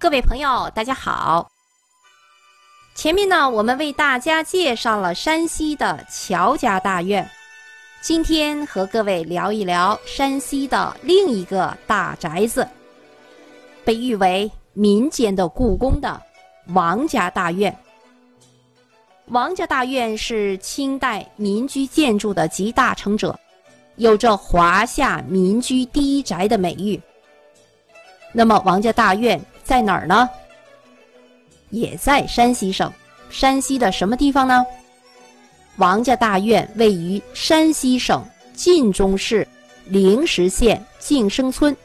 各位朋友，大家好。前面呢，我们为大家介绍了山西的乔家大院，今天和各位聊一聊山西的另一个大宅子，被誉为民间的故宫的王家大院。王家大院是清代民居建筑的集大成者，有着华夏民居第一宅的美誉。那么，王家大院在哪儿呢？也在山西省，山西的什么地方呢？王家大院位于山西省晋中市灵石县晋生村，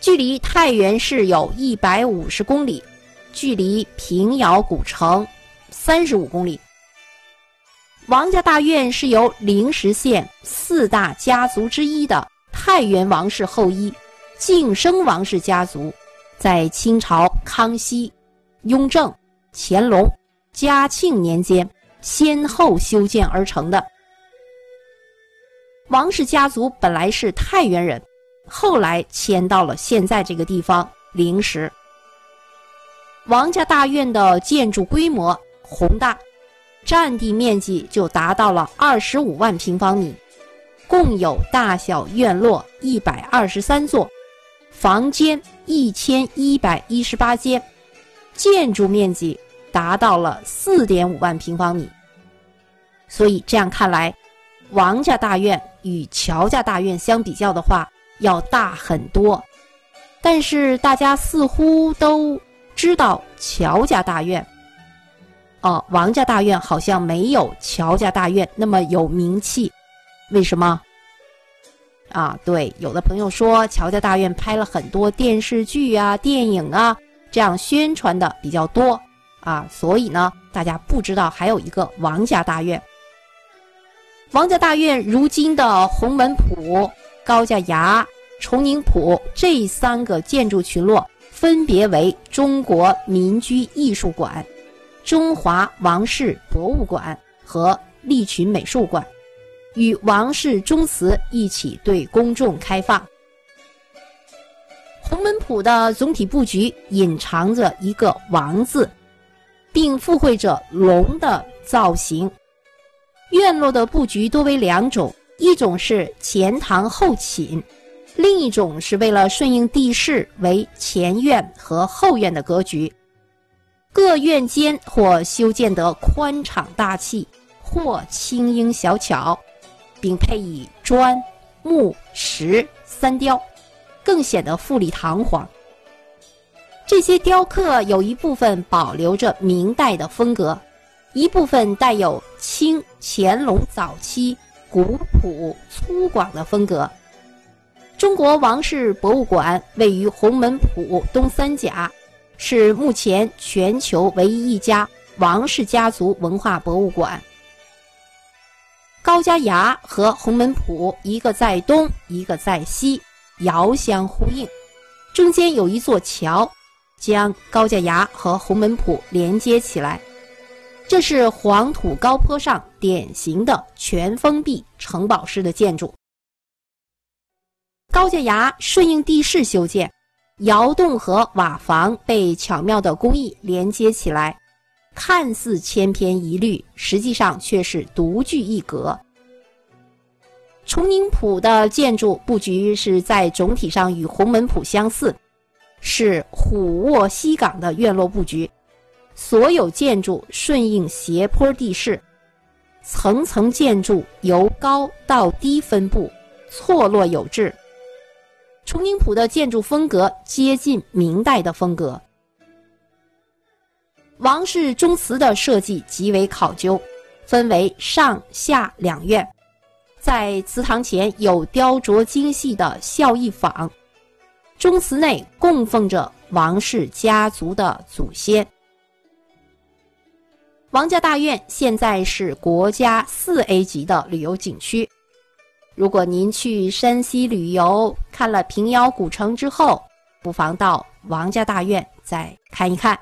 距离太原市有一百五十公里，距离平遥古城三十五公里。王家大院是由灵石县四大家族之一的太原王氏后裔。晋生王氏家族在清朝康熙、雍正、乾隆、嘉庆年间先后修建而成的。王氏家族本来是太原人，后来迁到了现在这个地方灵石。王家大院的建筑规模宏大，占地面积就达到了二十五万平方米，共有大小院落一百二十三座。房间一千一百一十八间，建筑面积达到了四点五万平方米。所以这样看来，王家大院与乔家大院相比较的话要大很多。但是大家似乎都知道乔家大院，哦，王家大院好像没有乔家大院那么有名气，为什么？啊，对，有的朋友说乔家大院拍了很多电视剧啊、电影啊，这样宣传的比较多啊，所以呢，大家不知道还有一个王家大院。王家大院如今的红门堡、高家崖、崇宁堡这三个建筑群落，分别为中国民居艺术馆、中华王室博物馆和利群美术馆。与王氏宗祠一起对公众开放。红门堡的总体布局隐藏着一个“王”字，并附会着龙的造型。院落的布局多为两种：一种是前堂后寝，另一种是为了顺应地势为前院和后院的格局。各院间或修建得宽敞大气，或轻盈小巧。并配以砖、木、石三雕，更显得富丽堂皇。这些雕刻有一部分保留着明代的风格，一部分带有清乾隆早期古朴粗犷的风格。中国王室博物馆位于红门堡东三甲，是目前全球唯一一家王氏家族文化博物馆。高家崖和红门堡，一个在东，一个在西，遥相呼应。中间有一座桥，将高家崖和红门堡连接起来。这是黄土高坡上典型的全封闭城堡式的建筑。高家崖顺应地势修建，窑洞和瓦房被巧妙的工艺连接起来。看似千篇一律，实际上却是独具一格。崇宁堡的建筑布局是在总体上与红门浦相似，是虎卧西岗的院落布局，所有建筑顺应斜坡地势，层层建筑由高到低分布，错落有致。崇宁堡的建筑风格接近明代的风格。王氏宗祠的设计极为考究，分为上下两院，在祠堂前有雕琢精细的孝义坊。宗祠内供奉着王氏家族的祖先。王家大院现在是国家四 A 级的旅游景区。如果您去山西旅游，看了平遥古城之后，不妨到王家大院再看一看。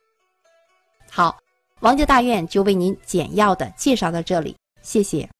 好，王家大院就为您简要的介绍到这里，谢谢。